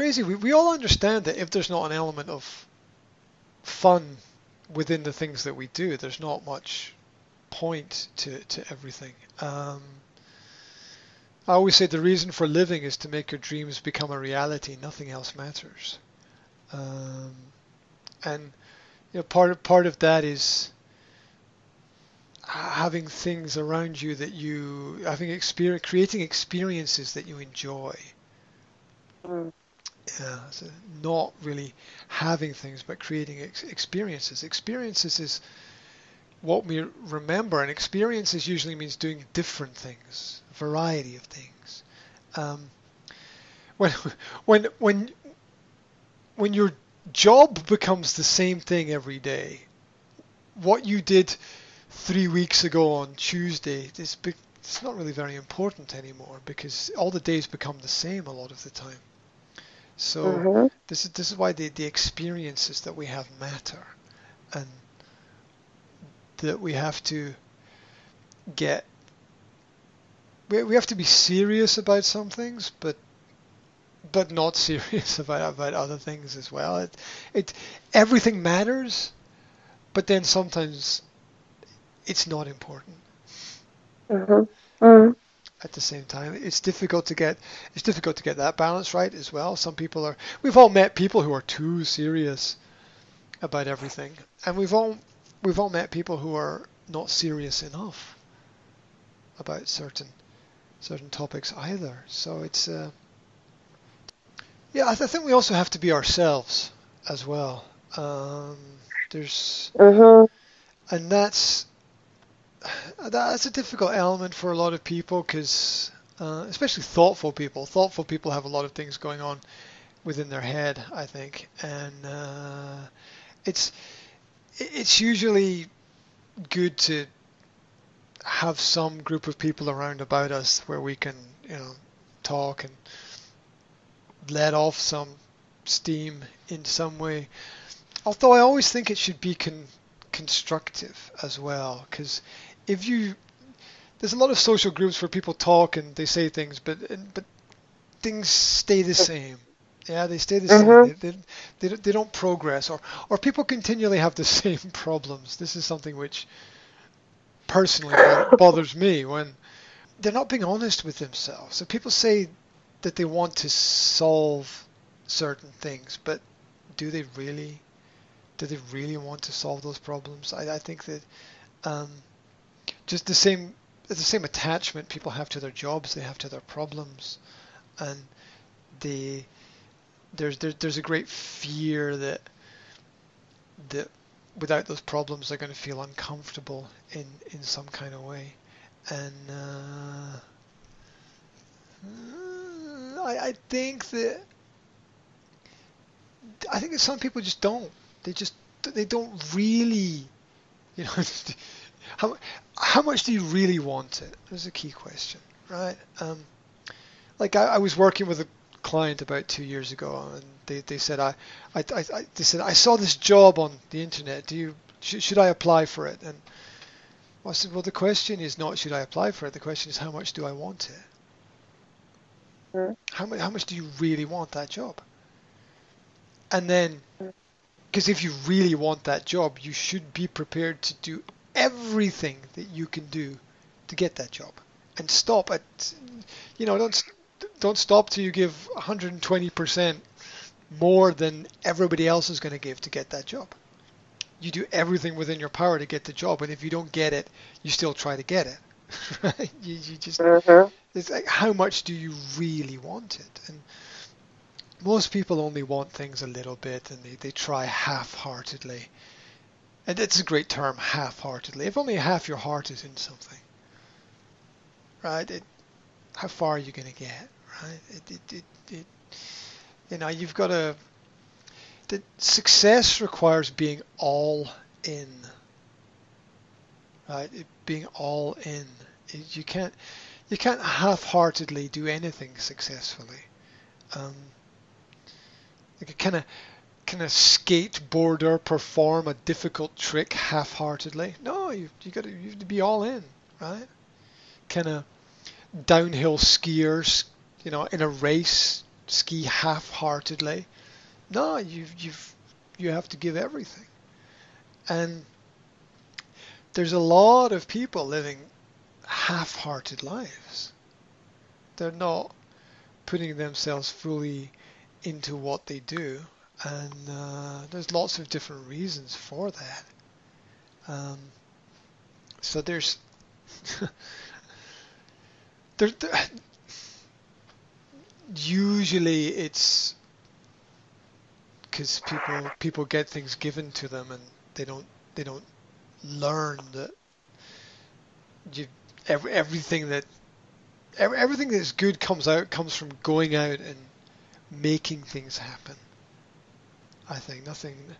crazy. We we all understand that if there's not an element of fun within the things that we do, there's not much point to to everything. Um, I always say the reason for living is to make your dreams become a reality. Nothing else matters. Um, and you know, part of part of that is having things around you that you having experience creating experiences that you enjoy Mm. Yeah so not really having things but creating ex- experiences experiences is what we remember and experiences usually means doing different things a variety of things um, when when when when your job becomes the same thing every day what you did three weeks ago on Tuesday, it's, be, it's not really very important anymore because all the days become the same a lot of the time. So hmm this is this is why the, the experiences that we have matter, and that we have to get. We, we have to be serious about some things, but but not serious about about other things as well. It it everything matters, but then sometimes it's not important hmm mm at the same time. It's difficult to get it's difficult to get that balance right as well. Some people are we've all met people who are too serious about everything, and we've all we've all met people who are not serious enough about certain certain topics either. So it's uh, yeah, I, th- I think we also have to be ourselves as well. Um, there's hmm and that's that's a difficult element for a lot of people because uh, especially thoughtful people. Thoughtful people have a lot of things going on within their head i think. And uh, it's it's usually good to have some group of people around about us where we can you know talk and let off some steam in some way. Although i always think it should be con- constructive as well because if you there's a lot of social groups where people talk and they say things but but things stay the same. Yeah they stay the same. Mhm. they, they, they, don't- they don't progress or or people continually have the same problems. This is something which personally bothers me when they're not being honest with themselves. So people say that they want to solve certain things but do they really do they really want to solve those problems? I, I think that um, just the same the same attachment people have to their jobs they have to their problems. And they there's there, there's a great fear that that without those problems they're going to feel uncomfortable in in some kind of way. And uh, I, I think that I think that some people just don't. They just they don't really you know how how much do you really want it? That's a key question, right? Um, like I, I was working with a client about two years ago, and they, they said I, I, I, I they said I saw this job on the internet. Do you sh- should I apply for it? And I said, well, the question is not should I apply for it. The question is how much do I want it? Mm. How much how much do you really want that job? And then, because if you really want that job, you should be prepared to do everything that you can do to get that job. And stop at you know don't don't stop till you give 120% more than everybody else is going to give to get that job. You do everything within your power to get the job and if you don't get it you still try to get it right? You, you just hmm it's like how much do you really want it? And most people only want things a little bit and they, they try half-heartedly and it's a great term, half-heartedly. If only half your heart is in something, right? It, how far are you going to get, right? It, it, it, it, you know, you've got to. The success requires being all in, right? It, being all in. It, you can't, you can't half-heartedly do anything successfully. Um, like a kind of kind of skateboarder perform a difficult trick half-heartedly. No, you you got to you have to be all in, right? Kind of downhill skiers, you know, in a race, ski half-heartedly. No, you you've you have to give everything. And there's a lot of people living half-hearted lives. They're not putting themselves fully into what they do, and uh, there's lots of different reasons for that. Um, so there's there, there, usually it's because people people get things given to them and they don't they don't learn that you every, everything that every, everything that's good comes out comes from going out and making things happen. I think nothing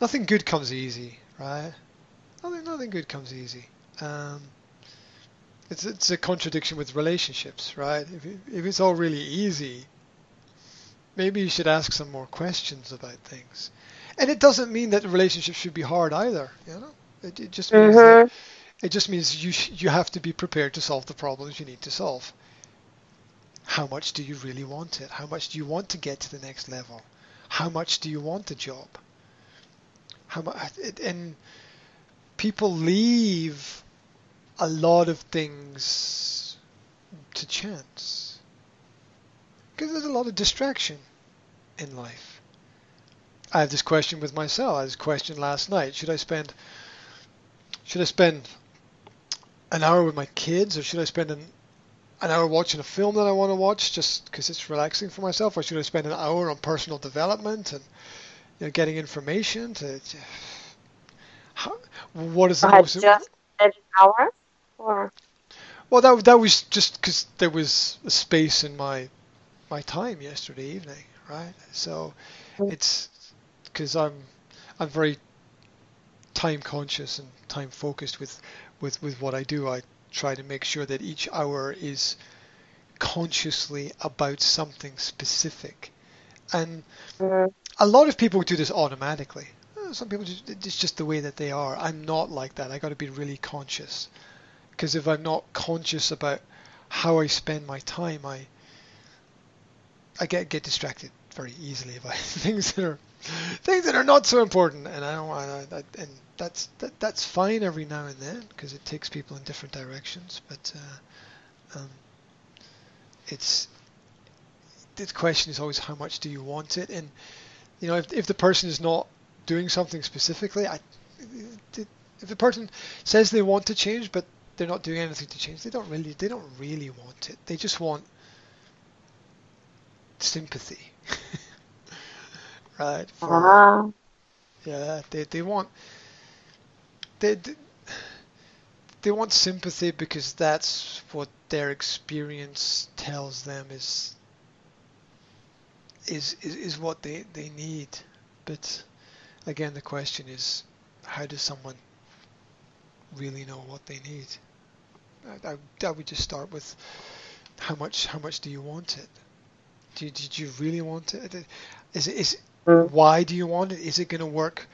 nothing good comes easy, right? Nothing nothing good comes easy. Um, it's it's a contradiction with relationships, right? If it, if it's all really easy, maybe you should ask some more questions about things. And it doesn't mean that the relationship should be hard either, you know. It, it just means Mhm. that, it just means you sh- you have to be prepared to solve the problems you need to solve. How much do you really want it? How much do you want to get to the next level? How much do you want the job? How much? And people leave a lot of things to chance because there's a lot of distraction in life. I have this question with myself. I had this question last night. Should I spend should I spend an hour with my kids or should I spend an an hour watching a film that I want to watch just because it's relaxing for myself. Or should I spend an hour on personal development and you know, getting information to, to how, what is the I most just an hour or? Well that that was just because there was a space in my my time yesterday evening right? So Mm. it's because I'm I'm very time conscious and time focused with with with what I do. I try to make sure that each hour is consciously about something specific. And Mhm. a lot of people do this automatically. Some people just, it's just the way that they are. I'm not like that. I got to be really conscious. Because if I'm not conscious about how I spend my time I I get get distracted very easily by things that are things that are not so important, and I don't want to. And that's that, that's fine every now and then because it takes people in different directions. But uh, um, it's the question is always how much do you want it, and you know if if the person is not doing something specifically, I if the person says they want to change but they're not doing anything to change, they don't really they don't really want it. They just want sympathy. Right? For, Ah. yeah, they they want they, they they want sympathy because that's what their experience tells them is is is, is what they, they need. But again the question is how does someone really know what they need? I, I, I would just start with how much how much do you want it? Do, did you really want it? Is it is. Why do you want it? Is it going to work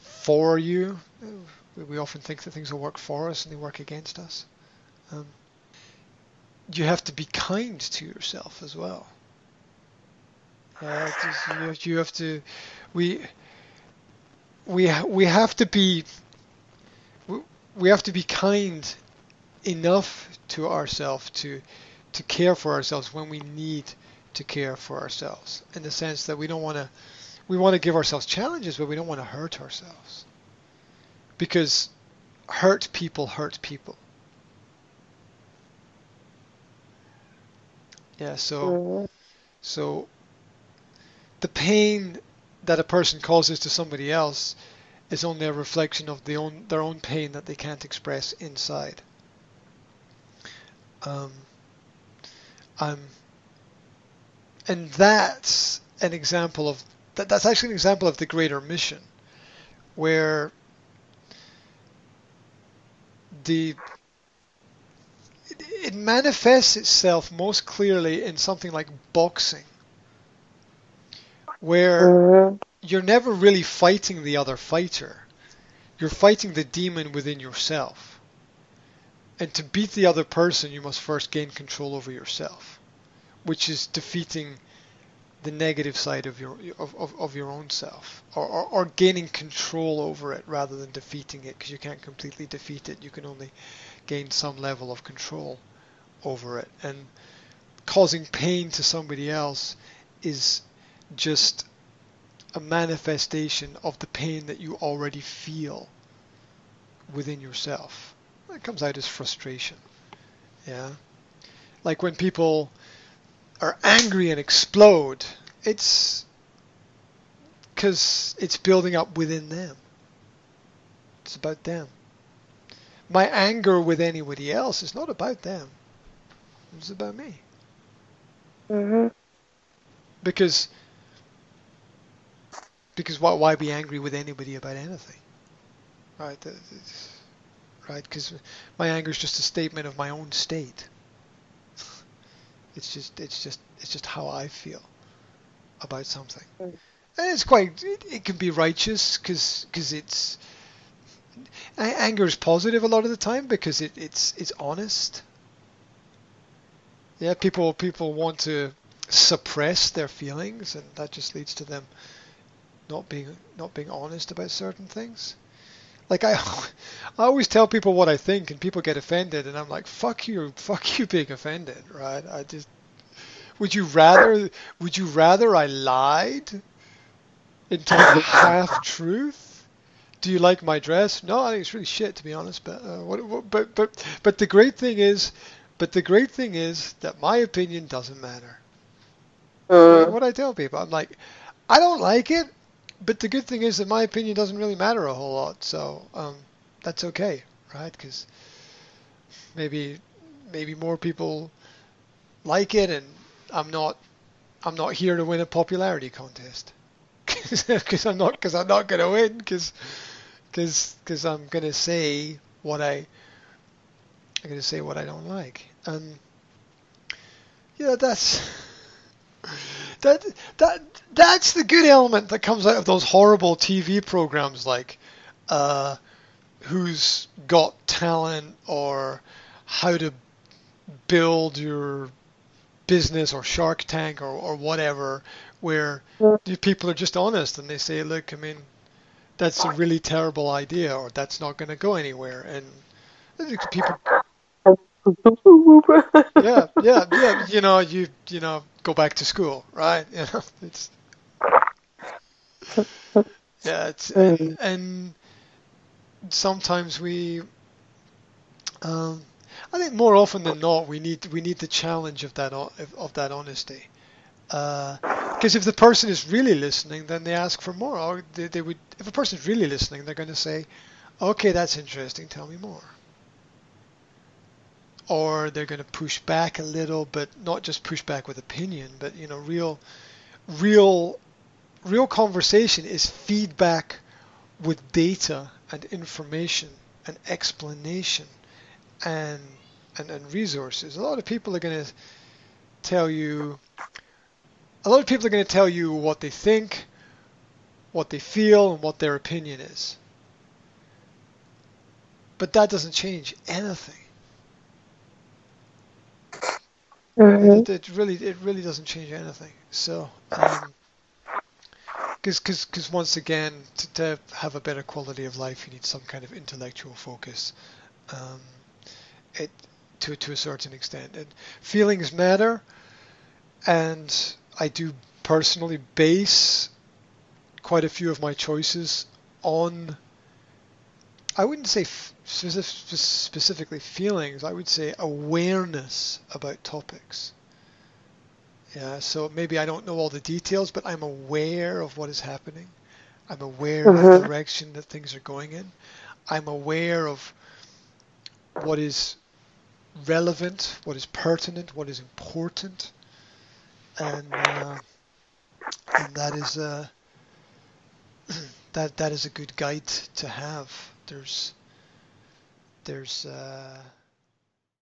for you? We- often think that things will work for us and they work against us. Um, you have to be kind to yourself as well. Uh, you, have to. We we we have to be we have to be kind enough to ourselves to to care for ourselves when we need to care for ourselves in the sense that we don't want to we want to give ourselves challenges but we don't want to hurt ourselves. Because hurt people hurt people. Yeah so so the pain that a person causes to somebody else is only a reflection of the own their own pain that they can't express inside. Um, um, and that's an example of that, that's actually an example of the greater mission where the it, it manifests itself most clearly in something like boxing where Mhm. you're never really fighting the other fighter. You're fighting the demon within yourself. And to beat the other person you must first gain control over yourself which is defeating the negative side of your of, of, of your own self or, or, or gaining control over it rather than defeating it because you can't completely defeat it. You can only gain some level of control over it. And causing pain to somebody else is just a manifestation of the pain that you already feel within yourself. It comes out as frustration. Yeah? Like when people are angry and explode, it's because it's building up within them. It's about them. My anger with anybody else is not about them. It's about me. hmm Because because why, why be angry with anybody about anything? Right? Right? Because my anger is just a statement of my own state. It's just it's just it's just how I feel about something. Mm. And it's quite it, it can be righteous because it's anger is positive a lot of the time because it, it's it's honest. Yeah, people people want to suppress their feelings and that just leads to them not being not being honest about certain things. Like I, I always tell people what I think, and people get offended, and I'm like, "Fuck you, fuck you being offended," right? I just, would you rather, would you rather I lied and told the half truth? Do you like my dress? No, I think it's really shit, to be honest. But uh, what, what, but but but the great thing is, but the great thing is that my opinion doesn't matter. Mm. What I tell people, I'm like, I don't like it, but the good thing is that my opinion doesn't really matter a whole lot, so um, that's okay, right? Because maybe maybe more people like it, and I'm not I'm not here to win a popularity contest because I'm not because I'm not gonna win because because I'm gonna say what I I'm gonna say what I don't like, and yeah, that's that that that's the good element that comes out of those horrible TV programs like uh, Who's Got Talent or How to Build Your Business or Shark Tank or, or whatever, where the people are just honest and they say, look, I mean, that's a really terrible idea or that's not going to go anywhere. And people yeah, yeah, yeah. You know, you you know, go back to school, right? You know, it's yeah, it's Mm. and sometimes we, um, I think more often than not, we need we need the challenge of that of, of that honesty. Because if the person is really listening, then they ask for more. Or they, they would, if a person is really listening, they're going to say, "Okay, that's interesting. Tell me more." Or they're going to push back a little, but not just push back with opinion, but you know, real, real, real conversation is feedback with data and information and explanation and and, and resources. A lot of people are going to tell you. A lot of people are going to tell you what they think, what they feel, and what their opinion is. But that doesn't change anything. Mhm. It, really it really doesn't change anything. So, because because because once again, to, to have a better quality of life, you need some kind of intellectual focus. Um, it to to a certain extent, and feelings matter. And I do personally base quite a few of my choices on. I wouldn't say f- specif- specifically feelings. I would say awareness about topics. Yeah, so maybe I don't know all the details, but I'm aware of what is happening. I'm aware of the Mhm. direction that things are going in. I'm aware of what is relevant, what is pertinent, what is important, and uh, and that is a that that is a good guide to have. There's there's uh,